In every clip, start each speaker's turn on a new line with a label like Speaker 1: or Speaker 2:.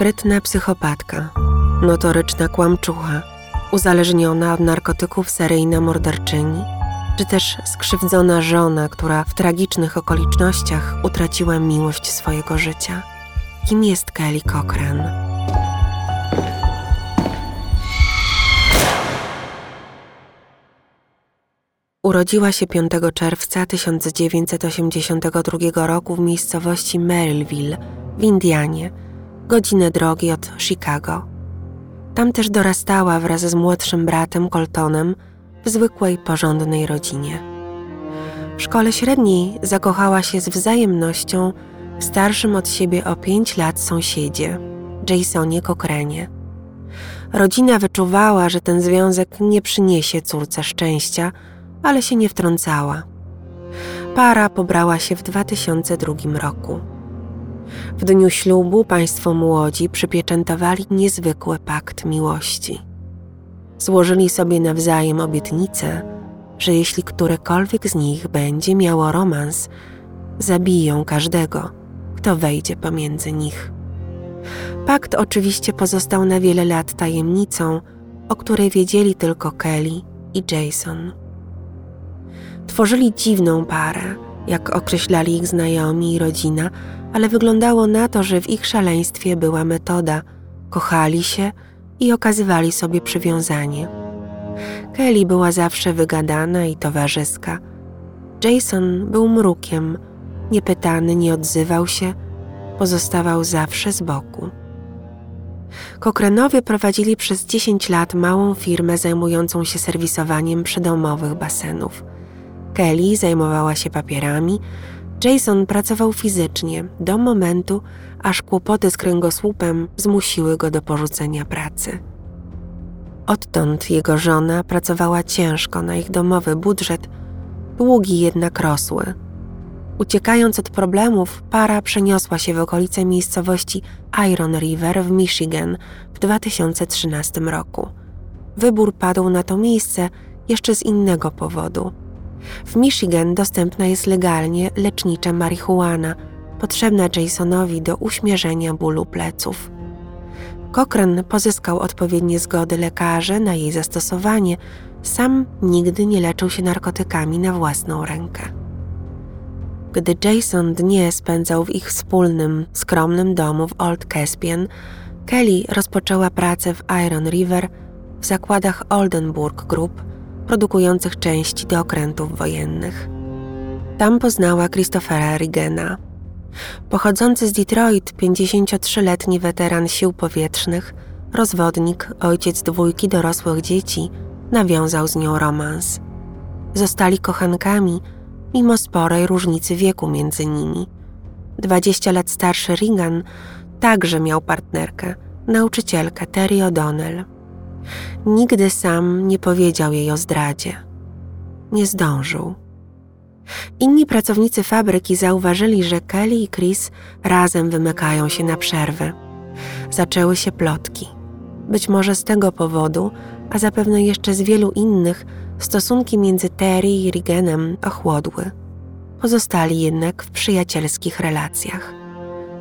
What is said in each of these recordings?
Speaker 1: Sprytna psychopatka, notoryczna kłamczucha, uzależniona od narkotyków seryjna morderczyni, czy też skrzywdzona żona, która w tragicznych okolicznościach utraciła miłość swojego życia. Kim jest Kelly Cochran? Urodziła się 5 czerwca 1982 roku w miejscowości Maryville w Indianie, godzinę drogi od Chicago. Tam też dorastała wraz z młodszym bratem Coltonem w zwykłej, porządnej rodzinie. W szkole średniej zakochała się z wzajemnością w starszym od siebie o pięć lat sąsiedzie, Jasonie Cochranie. Rodzina wyczuwała, że ten związek nie przyniesie córce szczęścia, ale się nie wtrącała. Para pobrała się w 2002 roku. W dniu ślubu państwo młodzi przypieczętowali niezwykły pakt miłości. Złożyli sobie nawzajem obietnicę, że jeśli którekolwiek z nich będzie miało romans, zabiją każdego, kto wejdzie pomiędzy nich. Pakt oczywiście pozostał na wiele lat tajemnicą, o której wiedzieli tylko Kelly i Jason. Tworzyli dziwną parę, jak określali ich znajomi i rodzina, ale wyglądało na to, że w ich szaleństwie była metoda. Kochali się i okazywali sobie przywiązanie. Kelly była zawsze wygadana i towarzyska. Jason był mrukiem, niepytany, nie odzywał się, pozostawał zawsze z boku. Kokranowie prowadzili przez 10 lat małą firmę zajmującą się serwisowaniem przydomowych basenów. Kelly zajmowała się papierami, Jason pracował fizycznie do momentu, aż kłopoty z kręgosłupem zmusiły go do porzucenia pracy. Odtąd jego żona pracowała ciężko na ich domowy budżet, długi jednak rosły. Uciekając od problemów, para przeniosła się w okolice miejscowości Iron River w Michigan w 2013 roku. Wybór padł na to miejsce jeszcze z innego powodu – w Michigan dostępna jest legalnie lecznicza marihuana, potrzebna Jasonowi do uśmierzenia bólu pleców. Cochran pozyskał odpowiednie zgody lekarzy na jej zastosowanie, sam nigdy nie leczył się narkotykami na własną rękę. Gdy Jason dnie spędzał w ich wspólnym, skromnym domu w Old Caspian, Kelly rozpoczęła pracę w Iron River w zakładach Oldenburg Group, produkujących części do okrętów wojennych. Tam poznała Christophera Rigena. Pochodzący z Detroit, 53-letni weteran sił powietrznych, rozwodnik, ojciec dwójki dorosłych dzieci, nawiązał z nią romans. Zostali kochankami, mimo sporej różnicy wieku między nimi. 20 lat starszy Regan także miał partnerkę, nauczycielkę Terry O'Donnell. Nigdy sam nie powiedział jej o zdradzie. Nie zdążył. Inni pracownicy fabryki zauważyli, że Kelly i Chris razem wymykają się na przerwę. Zaczęły się plotki. Być może z tego powodu, a zapewne jeszcze z wielu innych, stosunki między Terry i Reganem ochłodły. Pozostali jednak w przyjacielskich relacjach.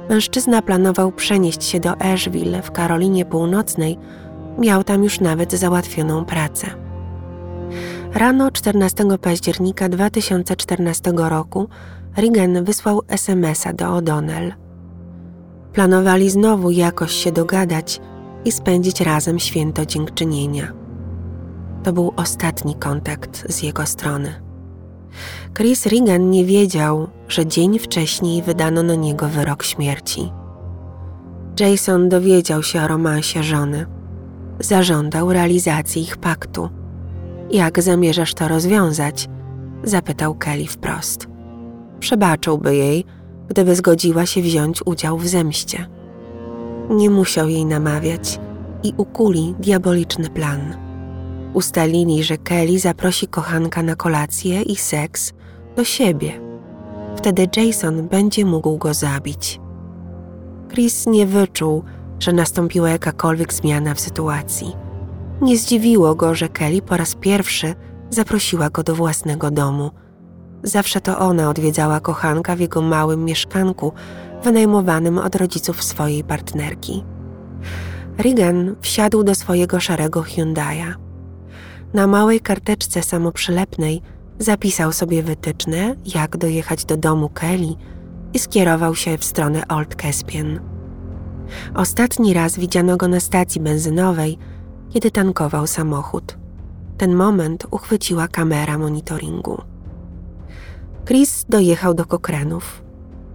Speaker 1: Mężczyzna planował przenieść się do Asheville w Karolinie Północnej, Miał tam już nawet załatwioną pracę. Rano 14 października 2014 roku Regan wysłał SMS-a do O'Donnell. Planowali znowu jakoś się dogadać i spędzić razem święto dziękczynienia. To był ostatni kontakt z jego strony. Chris Regan nie wiedział, że dzień wcześniej wydano na niego wyrok śmierci. Jason dowiedział się o romansie żony – zażądał realizacji ich paktu. Jak zamierzasz to rozwiązać? zapytał Kelly wprost. Przebaczyłby jej, gdyby zgodziła się wziąć udział w zemście. Nie musiał jej namawiać i ukuli diaboliczny plan. Ustalili, że Kelly zaprosi kochanka na kolację i seks do siebie. Wtedy Jason będzie mógł go zabić. Chris nie wyczuł, że nastąpiła jakakolwiek zmiana w sytuacji. Nie zdziwiło go, że Kelly po raz pierwszy zaprosiła go do własnego domu. Zawsze to ona odwiedzała kochanka w jego małym mieszkanku, wynajmowanym od rodziców swojej partnerki. Regan wsiadł do swojego szarego Hyundai'a. Na małej karteczce samoprzylepnej zapisał sobie wytyczne, jak dojechać do domu Kelly i skierował się w stronę Old Caspian. Ostatni raz widziano go na stacji benzynowej, kiedy tankował samochód. Ten moment uchwyciła kamera monitoringu. Chris dojechał do Kokrenów.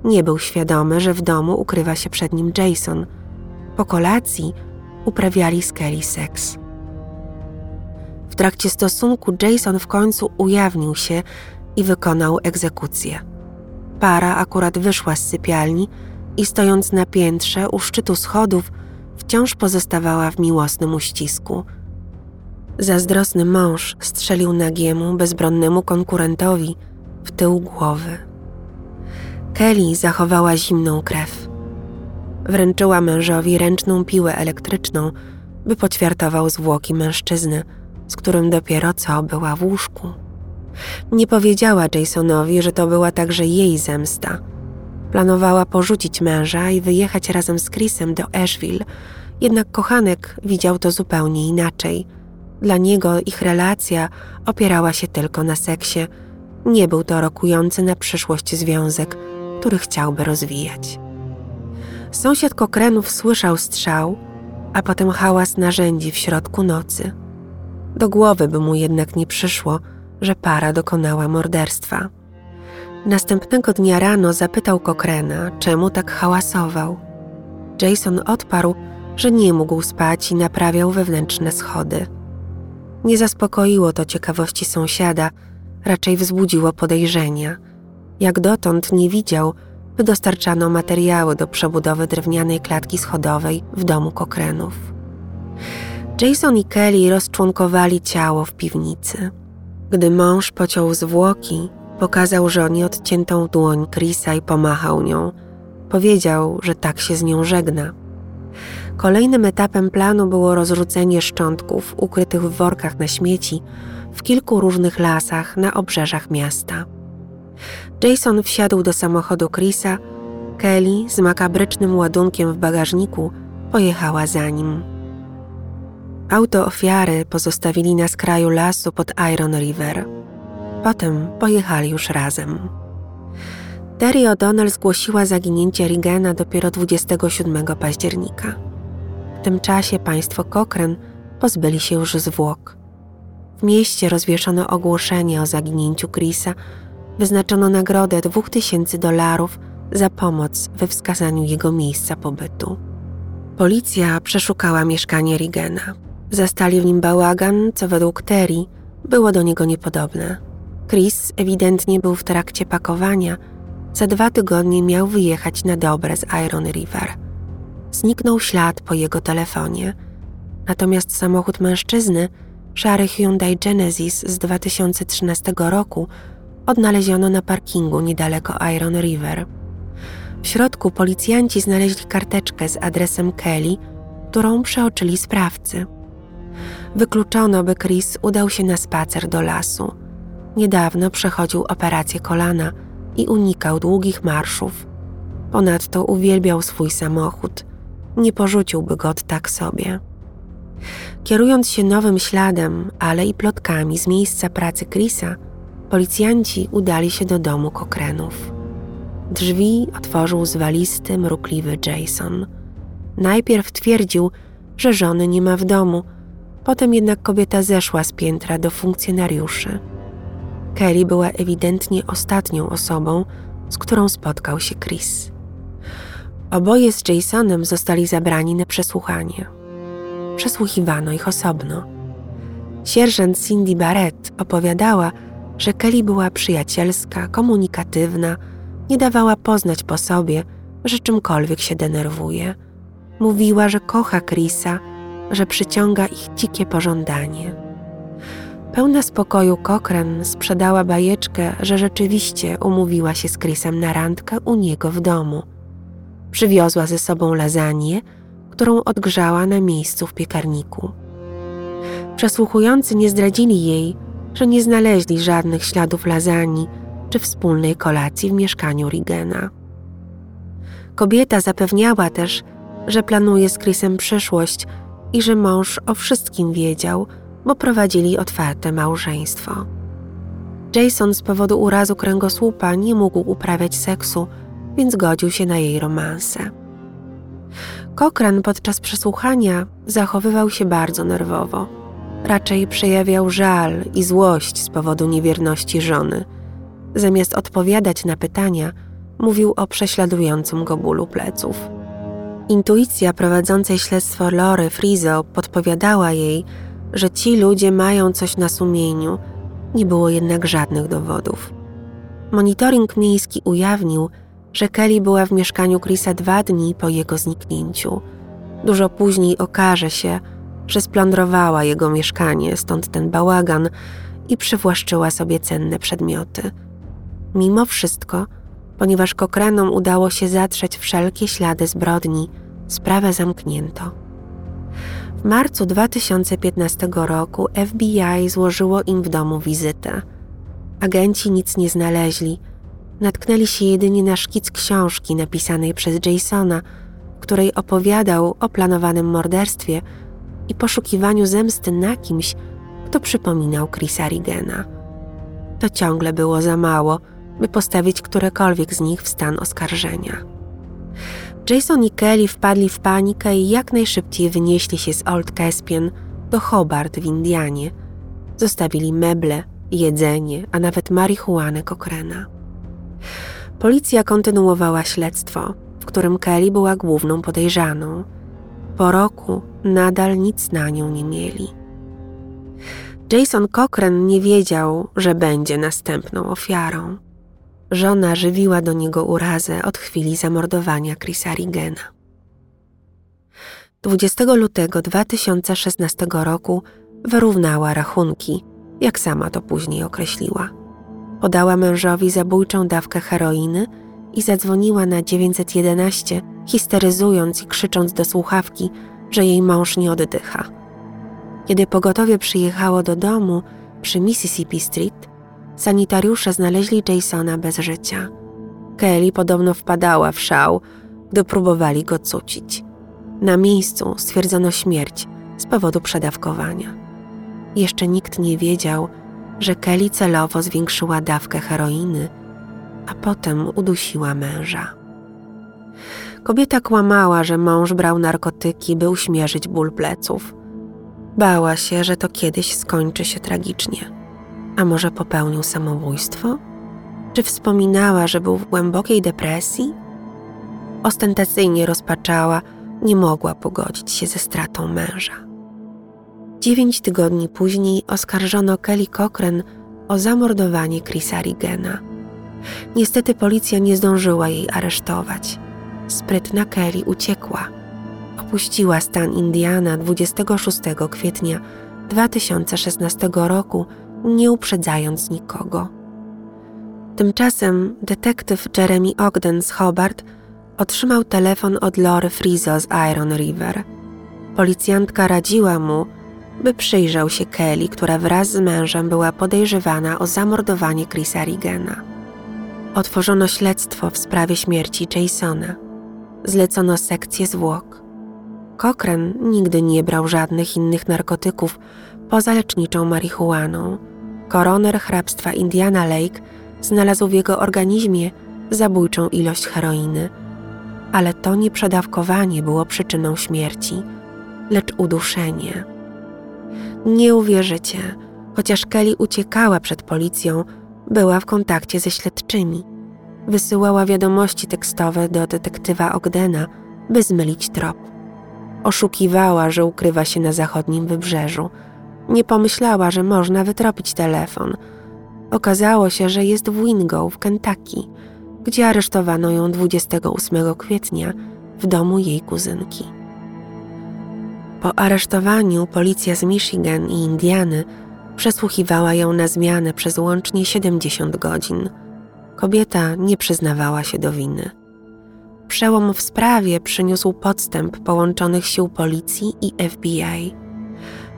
Speaker 1: Nie był świadomy, że w domu ukrywa się przed nim Jason. Po kolacji uprawiali z Kelly seks. W trakcie stosunku Jason w końcu ujawnił się i wykonał egzekucję. Para akurat wyszła z sypialni i stojąc na piętrze u szczytu schodów, wciąż pozostawała w miłosnym uścisku. Zazdrosny mąż strzelił nagiemu, bezbronnemu konkurentowi w tył głowy. Kelly zachowała zimną krew. Wręczyła mężowi ręczną piłę elektryczną, by poćwiartował zwłoki mężczyzny, z którym dopiero co była w łóżku. Nie powiedziała Jasonowi, że to była także jej zemsta. Planowała porzucić męża i wyjechać razem z Chrisem do Asheville, jednak kochanek widział to zupełnie inaczej. Dla niego ich relacja opierała się tylko na seksie. Nie był to rokujący na przyszłość związek, który chciałby rozwijać. Sąsiad Kokrenów słyszał strzał, a potem hałas narzędzi w środku nocy. Do głowy by mu jednak nie przyszło, że para dokonała morderstwa. Następnego dnia rano zapytał Kokrena, czemu tak hałasował. Jason odparł, że nie mógł spać i naprawiał wewnętrzne schody. Nie zaspokoiło to ciekawości sąsiada, raczej wzbudziło podejrzenia. Jak dotąd nie widział, by dostarczano materiały do przebudowy drewnianej klatki schodowej w domu Kokrenów. Jason i Kelly rozczłonkowali ciało w piwnicy. Gdy mąż pociął zwłoki, pokazał żonie odciętą dłoń Chrisa i pomachał nią. Powiedział, że tak się z nią żegna. Kolejnym etapem planu było rozrzucenie szczątków ukrytych w workach na śmieci w kilku różnych lasach na obrzeżach miasta. Jason wsiadł do samochodu Chrisa, Kelly z makabrycznym ładunkiem w bagażniku pojechała za nim. Auto ofiary pozostawili na skraju lasu pod Iron River. Potem pojechali już razem. Terry O'Donnell zgłosiła zaginięcie Rigena dopiero 27 października. W tym czasie państwo Cochrane pozbyli się już zwłok. W mieście rozwieszono ogłoszenie o zaginięciu Chrisa wyznaczono nagrodę 2000 dolarów za pomoc we wskazaniu jego miejsca pobytu. Policja przeszukała mieszkanie Rigena. Zastali w nim bałagan, co według Terry było do niego niepodobne. Chris ewidentnie był w trakcie pakowania. Za dwa tygodnie miał wyjechać na dobre z Iron River. Zniknął ślad po jego telefonie. Natomiast samochód mężczyzny, szary Hyundai Genesis z 2013 roku, odnaleziono na parkingu niedaleko Iron River. W środku policjanci znaleźli karteczkę z adresem Kelly, którą przeoczyli sprawcy. Wykluczono, by Chris udał się na spacer do lasu. Niedawno przechodził operację kolana i unikał długich marszów. Ponadto uwielbiał swój samochód. Nie porzuciłby go tak sobie. Kierując się nowym śladem, ale i plotkami z miejsca pracy Chrisa, Policjanci udali się do domu Kokrenów. Drzwi otworzył zwalisty, mrukliwy Jason. Najpierw twierdził, że żony nie ma w domu, potem jednak kobieta zeszła z piętra do funkcjonariuszy. Kelly była ewidentnie ostatnią osobą, z którą spotkał się Chris. Oboje z Jasonem zostali zabrani na przesłuchanie. Przesłuchiwano ich osobno. Sierżant Cindy Barrett opowiadała, że Kelly była przyjacielska, komunikatywna, nie dawała poznać po sobie, że czymkolwiek się denerwuje. Mówiła, że kocha Chrisa, że przyciąga ich dzikie pożądanie. Pełna spokoju Kokran sprzedała bajeczkę, że rzeczywiście umówiła się z Chrisem na randkę u niego w domu. Przywiozła ze sobą lasagne, którą odgrzała na miejscu w piekarniku. Przesłuchujący nie zdradzili jej, że nie znaleźli żadnych śladów lasagne czy wspólnej kolacji w mieszkaniu Rigena. Kobieta zapewniała też, że planuje z Chrisem przyszłość i że mąż o wszystkim wiedział, bo prowadzili otwarte małżeństwo. Jason z powodu urazu kręgosłupa nie mógł uprawiać seksu, więc godził się na jej romanse. Kokran podczas przesłuchania zachowywał się bardzo nerwowo. Raczej przejawiał żal i złość z powodu niewierności żony. Zamiast odpowiadać na pytania, mówił o prześladującym go bólu pleców. Intuicja prowadzącej śledztwo Lory Frizo podpowiadała jej, że ci ludzie mają coś na sumieniu, nie było jednak żadnych dowodów. Monitoring miejski ujawnił, że Kelly była w mieszkaniu Chrisa dwa dni po jego zniknięciu. Dużo później okaże się, że splądrowała jego mieszkanie, stąd ten bałagan i przywłaszczyła sobie cenne przedmioty. Mimo wszystko, ponieważ Kokranom udało się zatrzeć wszelkie ślady zbrodni, sprawę zamknięto. W marcu 2015 roku FBI złożyło im w domu wizytę. Agenci nic nie znaleźli. Natknęli się jedynie na szkic książki napisanej przez Jasona, w której opowiadał o planowanym morderstwie i poszukiwaniu zemsty na kimś, kto przypominał Chrisa Rigena. To ciągle było za mało, by postawić którekolwiek z nich w stan oskarżenia. Jason i Kelly wpadli w panikę i jak najszybciej wynieśli się z Old Caspian do Hobart w Indianie. Zostawili meble, jedzenie, a nawet marihuanę Cochrana. Policja kontynuowała śledztwo, w którym Kelly była główną podejrzaną. Po roku nadal nic na nią nie mieli. Jason Cochran nie wiedział, że będzie następną ofiarą. Żona żywiła do niego urazę od chwili zamordowania Chrisa Rigena. 20 lutego 2016 roku wyrównała rachunki, jak sama to później określiła. Podała mężowi zabójczą dawkę heroiny i zadzwoniła na 911, histeryzując i krzycząc do słuchawki, że jej mąż nie oddycha. Kiedy pogotowie przyjechało do domu przy Mississippi Street, Sanitariusze znaleźli Jasona bez życia. Kelly podobno wpadała w szał, gdy próbowali go cucić. Na miejscu stwierdzono śmierć z powodu przedawkowania. Jeszcze nikt nie wiedział, że Kelly celowo zwiększyła dawkę heroiny, a potem udusiła męża. Kobieta kłamała, że mąż brał narkotyki, by uśmierzyć ból pleców. Bała się, że to kiedyś skończy się tragicznie. A może popełnił samobójstwo? Czy wspominała, że był w głębokiej depresji? Ostentacyjnie rozpaczała, nie mogła pogodzić się ze stratą męża. Dziewięć tygodni później oskarżono Kelly Cochran o zamordowanie Chrisa Rigena. Niestety policja nie zdążyła jej aresztować. Sprytna Kelly uciekła. Opuściła stan Indiana 26 kwietnia 2016 roku nie uprzedzając nikogo. Tymczasem detektyw Jeremy Ogden z Hobart otrzymał telefon od Lory Frizo z Iron River. Policjantka radziła mu, by przyjrzał się Kelly, która wraz z mężem była podejrzewana o zamordowanie Chrisa Rigena. Otworzono śledztwo w sprawie śmierci Jasona. Zlecono sekcję zwłok. Cochran nigdy nie brał żadnych innych narkotyków poza leczniczą marihuaną – Koroner hrabstwa Indiana Lake znalazł w jego organizmie zabójczą ilość heroiny, ale to nie przedawkowanie było przyczyną śmierci, lecz uduszenie. Nie uwierzycie, chociaż Kelly uciekała przed policją, była w kontakcie ze śledczymi. Wysyłała wiadomości tekstowe do detektywa Ogdena, by zmylić trop. Oszukiwała, że ukrywa się na zachodnim wybrzeżu – nie pomyślała, że można wytropić telefon. Okazało się, że jest w Wingo w Kentucky, gdzie aresztowano ją 28 kwietnia w domu jej kuzynki. Po aresztowaniu policja z Michigan i Indiany przesłuchiwała ją na zmianę przez łącznie 70 godzin. Kobieta nie przyznawała się do winy. Przełom w sprawie przyniósł podstęp połączonych sił policji i FBI.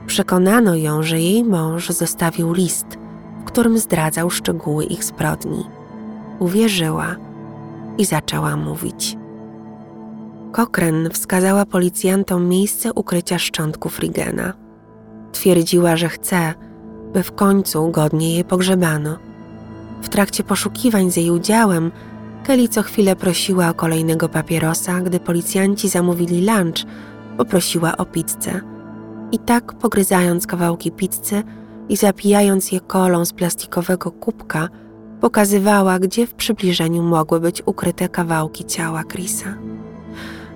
Speaker 1: Przekonano ją, że jej mąż zostawił list, w którym zdradzał szczegóły ich zbrodni. Uwierzyła i zaczęła mówić. Cochrane wskazała policjantom miejsce ukrycia szczątków Rigena. Twierdziła, że chce, by w końcu godnie je pogrzebano. W trakcie poszukiwań z jej udziałem Kelly co chwilę prosiła o kolejnego papierosa, gdy policjanci zamówili lunch, poprosiła o pizzę. I tak, pogryzając kawałki pizzy i zapijając je kolą z plastikowego kubka, pokazywała, gdzie w przybliżeniu mogły być ukryte kawałki ciała Chrisa.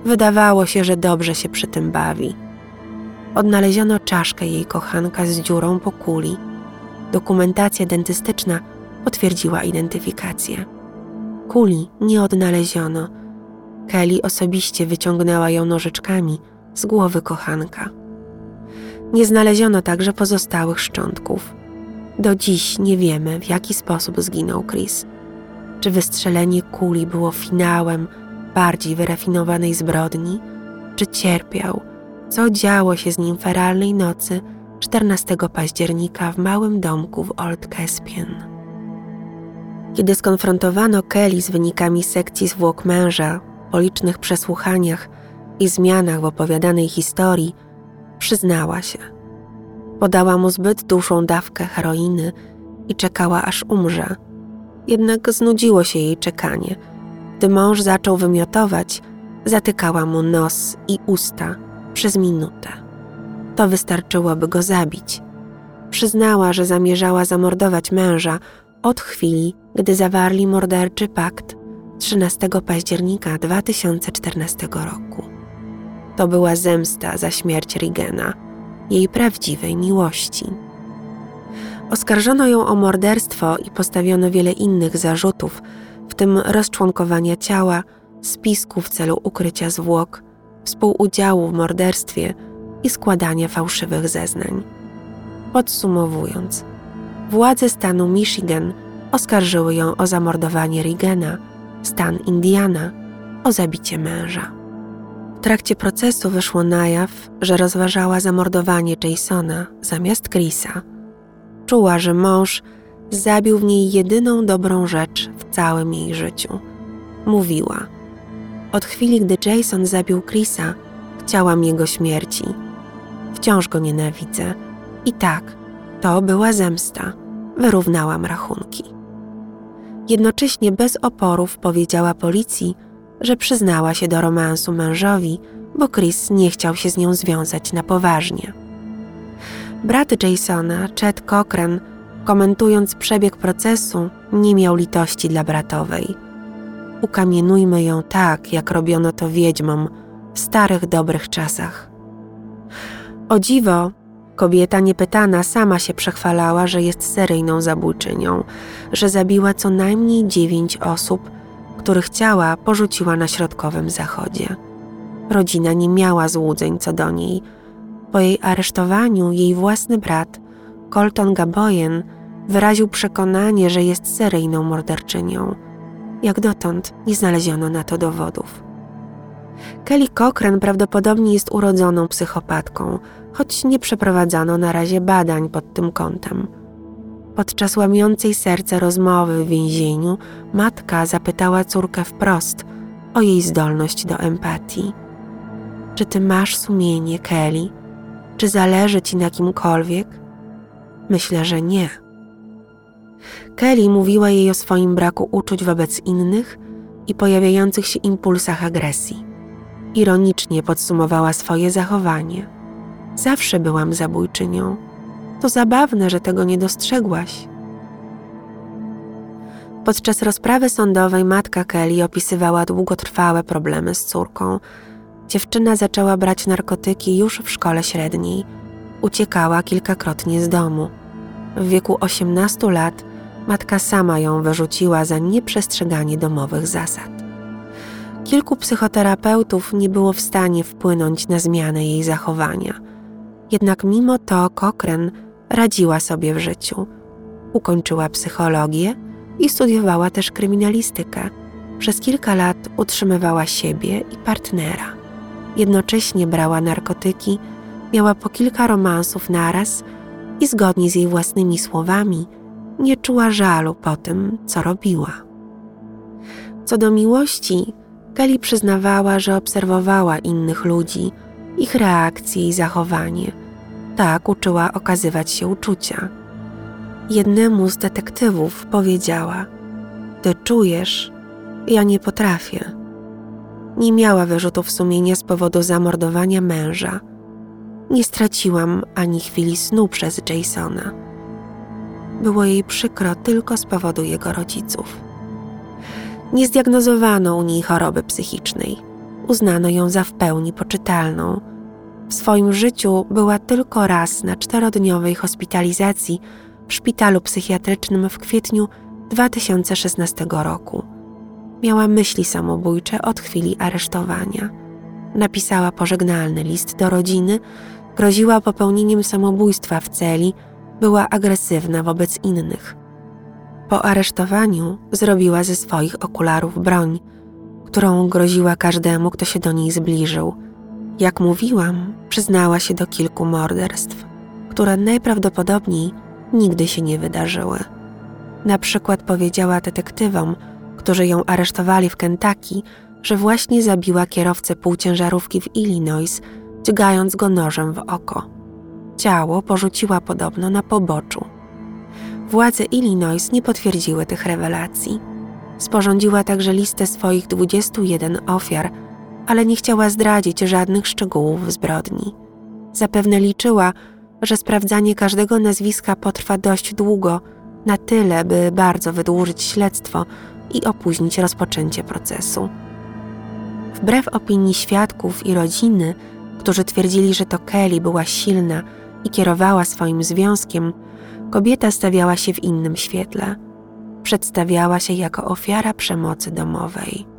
Speaker 1: Wydawało się, że dobrze się przy tym bawi. Odnaleziono czaszkę jej kochanka z dziurą po kuli. Dokumentacja dentystyczna potwierdziła identyfikację. Kuli nie odnaleziono. Kelly osobiście wyciągnęła ją nożyczkami z głowy kochanka. Nie znaleziono także pozostałych szczątków. Do dziś nie wiemy, w jaki sposób zginął Chris. Czy wystrzelenie kuli było finałem bardziej wyrafinowanej zbrodni, czy cierpiał, co działo się z nim feralnej nocy 14 października w małym domku w Old Caspian. Kiedy skonfrontowano Kelly z wynikami sekcji zwłok męża, po licznych przesłuchaniach i zmianach w opowiadanej historii, przyznała się. Podała mu zbyt dużą dawkę heroiny i czekała aż umrze. Jednak znudziło się jej czekanie. Gdy mąż zaczął wymiotować, zatykała mu nos i usta przez minutę. To wystarczyło, by go zabić. Przyznała, że zamierzała zamordować męża od chwili, gdy zawarli morderczy pakt 13 października 2014 roku. To była zemsta za śmierć Rigena, jej prawdziwej miłości. Oskarżono ją o morderstwo i postawiono wiele innych zarzutów, w tym rozczłonkowania ciała, spisku w celu ukrycia zwłok, współudziału w morderstwie i składania fałszywych zeznań. Podsumowując, władze stanu Michigan oskarżyły ją o zamordowanie Rigena, stan Indiana o zabicie męża. W trakcie procesu wyszło na jaw, że rozważała zamordowanie Jasona zamiast Chrisa. Czuła, że mąż zabił w niej jedyną dobrą rzecz w całym jej życiu. Mówiła: Od chwili, gdy Jason zabił Chrisa, chciałam jego śmierci. Wciąż go nienawidzę. I tak, to była zemsta. Wyrównałam rachunki. Jednocześnie bez oporów powiedziała policji, że przyznała się do romansu mężowi, bo Chris nie chciał się z nią związać na poważnie. Brat Jasona, Chet Cochran, komentując przebieg procesu, nie miał litości dla bratowej. Ukamienujmy ją tak, jak robiono to wiedźmom w starych, dobrych czasach. O dziwo, Kobieta niepytana sama się przechwalała, że jest seryjną zabójczynią, że zabiła co najmniej dziewięć osób, których ciała porzuciła na środkowym zachodzie. Rodzina nie miała złudzeń co do niej. Po jej aresztowaniu jej własny brat, Colton Gaboyen, wyraził przekonanie, że jest seryjną morderczynią. Jak dotąd nie znaleziono na to dowodów. Kelly Cochran prawdopodobnie jest urodzoną psychopatką, choć nie przeprowadzano na razie badań pod tym kątem. Podczas łamiącej serce rozmowy w więzieniu matka zapytała córkę wprost o jej zdolność do empatii. Czy ty masz sumienie, Kelly? Czy zależy ci na kimkolwiek? Myślę, że nie. Kelly mówiła jej o swoim braku uczuć wobec innych i pojawiających się impulsach agresji. Ironicznie podsumowała swoje zachowanie. Zawsze byłam zabójczynią. To zabawne, że tego nie dostrzegłaś. Podczas rozprawy sądowej matka Kelly opisywała długotrwałe problemy z córką. Dziewczyna zaczęła brać narkotyki już w szkole średniej. Uciekała kilkakrotnie z domu. W wieku 18 lat matka sama ją wyrzuciła za nieprzestrzeganie domowych zasad. Kilku psychoterapeutów nie było w stanie wpłynąć na zmianę jej zachowania. Jednak mimo to Cochrane radziła sobie w życiu. Ukończyła psychologię i studiowała też kryminalistykę. Przez kilka lat utrzymywała siebie i partnera. Jednocześnie brała narkotyki, miała po kilka romansów naraz i zgodnie z jej własnymi słowami nie czuła żalu po tym, co robiła. Co do miłości, Kelly przyznawała, że obserwowała innych ludzi, ich reakcje i zachowanie. Tak uczyła okazywać się uczucia. Jednemu z detektywów powiedziała: Ty czujesz, ja nie potrafię. Nie miała wyrzutów sumienia z powodu zamordowania męża. Nie straciłam ani chwili snu przez Jasona. Było jej przykro tylko z powodu jego rodziców. Nie zdiagnozowano u niej choroby psychicznej. Uznano ją za w pełni poczytalną. W swoim życiu była tylko raz na czterodniowej hospitalizacji w szpitalu psychiatrycznym w kwietniu 2016 roku. Miała myśli samobójcze od chwili aresztowania. Napisała pożegnalny list do rodziny, groziła popełnieniem samobójstwa w celi, była agresywna wobec innych. Po aresztowaniu zrobiła ze swoich okularów broń, którą groziła każdemu, kto się do niej zbliżył. Jak mówiłam, przyznała się do kilku morderstw, które najprawdopodobniej nigdy się nie wydarzyły. Na przykład powiedziała detektywom, którzy ją aresztowali w Kentucky, że właśnie zabiła kierowcę półciężarówki w Illinois, dźgając go nożem w oko. Ciało porzuciła podobno na poboczu. Władze Illinois nie potwierdziły tych rewelacji. Sporządziła także listę swoich 21 ofiar, ale nie chciała zdradzić żadnych szczegółów zbrodni. Zapewne liczyła, że sprawdzanie każdego nazwiska potrwa dość długo, na tyle, by bardzo wydłużyć śledztwo i opóźnić rozpoczęcie procesu. Wbrew opinii świadków i rodziny, którzy twierdzili, że to Kelly była silna i kierowała swoim związkiem, kobieta stawiała się w innym świetle. Przedstawiała się jako ofiara przemocy domowej.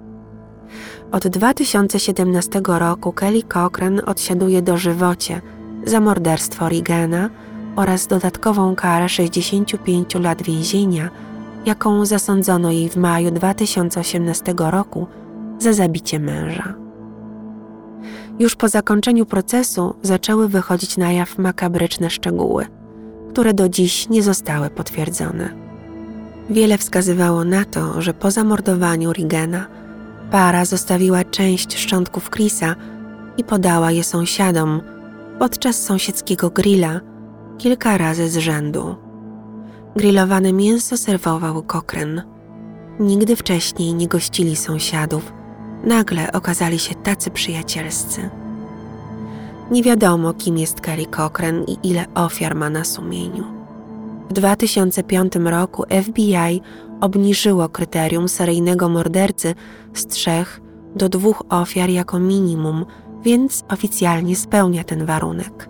Speaker 1: Od 2017 roku Kelly Cochran odsiaduje dożywocie za morderstwo Rigana oraz dodatkową karę 65 lat więzienia, jaką zasądzono jej w maju 2018 roku za zabicie męża. Już po zakończeniu procesu zaczęły wychodzić na jaw makabryczne szczegóły, które do dziś nie zostały potwierdzone. Wiele wskazywało na to, że po zamordowaniu Rigena para zostawiła część szczątków Chrisa i podała je sąsiadom podczas sąsiedzkiego grilla kilka razy z rzędu. Grillowane mięso serwował Kokren. Nigdy wcześniej nie gościli sąsiadów. Nagle okazali się tacy przyjacielscy. Nie wiadomo, kim jest Kerry Cochran i ile ofiar ma na sumieniu. W 2005 roku FBI obniżyło kryterium seryjnego mordercy z trzech do dwóch ofiar jako minimum, więc oficjalnie spełnia ten warunek.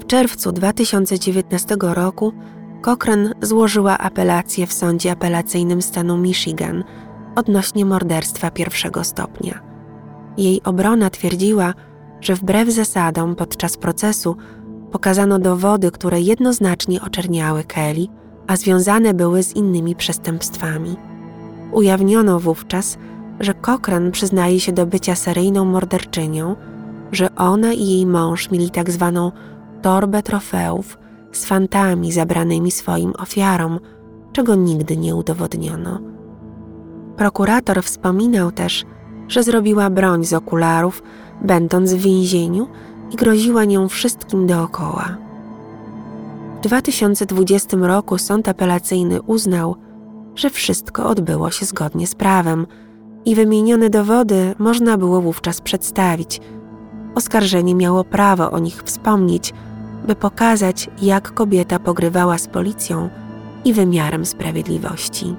Speaker 1: W czerwcu 2019 roku Cochran złożyła apelację w sądzie apelacyjnym stanu Michigan odnośnie morderstwa pierwszego stopnia. Jej obrona twierdziła, że wbrew zasadom podczas procesu pokazano dowody, które jednoznacznie oczerniały Kelly, a związane były z innymi przestępstwami. Ujawniono wówczas, że Cochran przyznaje się do bycia seryjną morderczynią, że ona i jej mąż mieli tak zwaną torbę trofeów z fantami zabranymi swoim ofiarom, czego nigdy nie udowodniono. Prokurator wspominał też, że zrobiła broń z okularów, będąc w więzieniu i groziła nią wszystkim dookoła. W 2020 roku sąd apelacyjny uznał, że wszystko odbyło się zgodnie z prawem i wymienione dowody można było wówczas przedstawić. Oskarżenie miało prawo o nich wspomnieć, by pokazać, jak kobieta pogrywała z policją i wymiarem sprawiedliwości.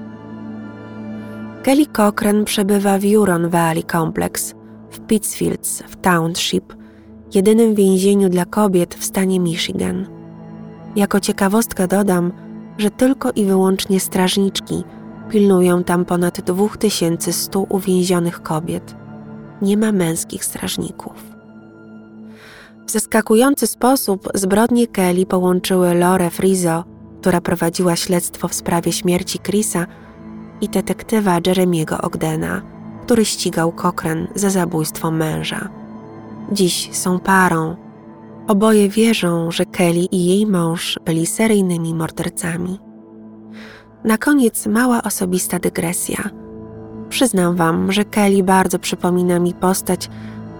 Speaker 1: Kelly Cochran przebywa w Huron Valley Complex w Pittsfields w Township, jedynym więzieniu dla kobiet w stanie Michigan. Jako ciekawostkę dodam, że tylko i wyłącznie strażniczki pilnują tam ponad 2100 uwięzionych kobiet. Nie ma męskich strażników. W zaskakujący sposób zbrodnie Kelly połączyły Lore Frizo, która prowadziła śledztwo w sprawie śmierci Chrisa, i detektywa Jeremiego Ogdena, który ścigał Cochran za zabójstwo męża. Dziś są parą. Oboje wierzą, że Kelly i jej mąż byli seryjnymi mordercami. Na koniec mała osobista dygresja. Przyznam wam, że Kelly bardzo przypomina mi postać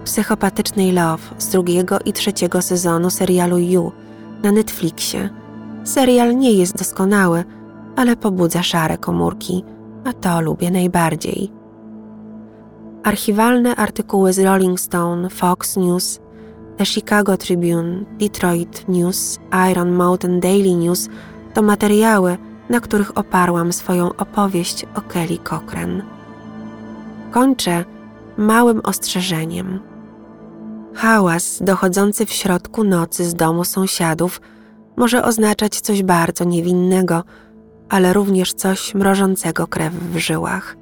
Speaker 1: psychopatycznej Love z drugiego i trzeciego sezonu serialu You na Netflixie. Serial nie jest doskonały, ale pobudza szare komórki, a to lubię najbardziej. Archiwalne artykuły z Rolling Stone, Fox News, The Chicago Tribune, Detroit News, Iron Mountain Daily News to materiały, na których oparłam swoją opowieść o Kelly Cochran. Kończę małym ostrzeżeniem. Hałas dochodzący w środku nocy z domu sąsiadów może oznaczać coś bardzo niewinnego, ale również coś mrożącego krew w żyłach.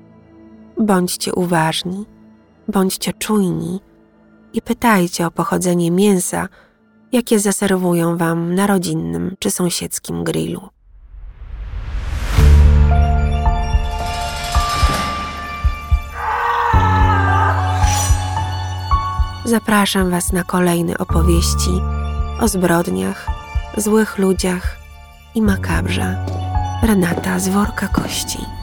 Speaker 1: Bądźcie uważni, bądźcie czujni i pytajcie o pochodzenie mięsa, jakie zaserwują wam na rodzinnym czy sąsiedzkim grillu. Zapraszam Was na kolejne opowieści o zbrodniach, złych ludziach i makabrze. Renata z worka kości.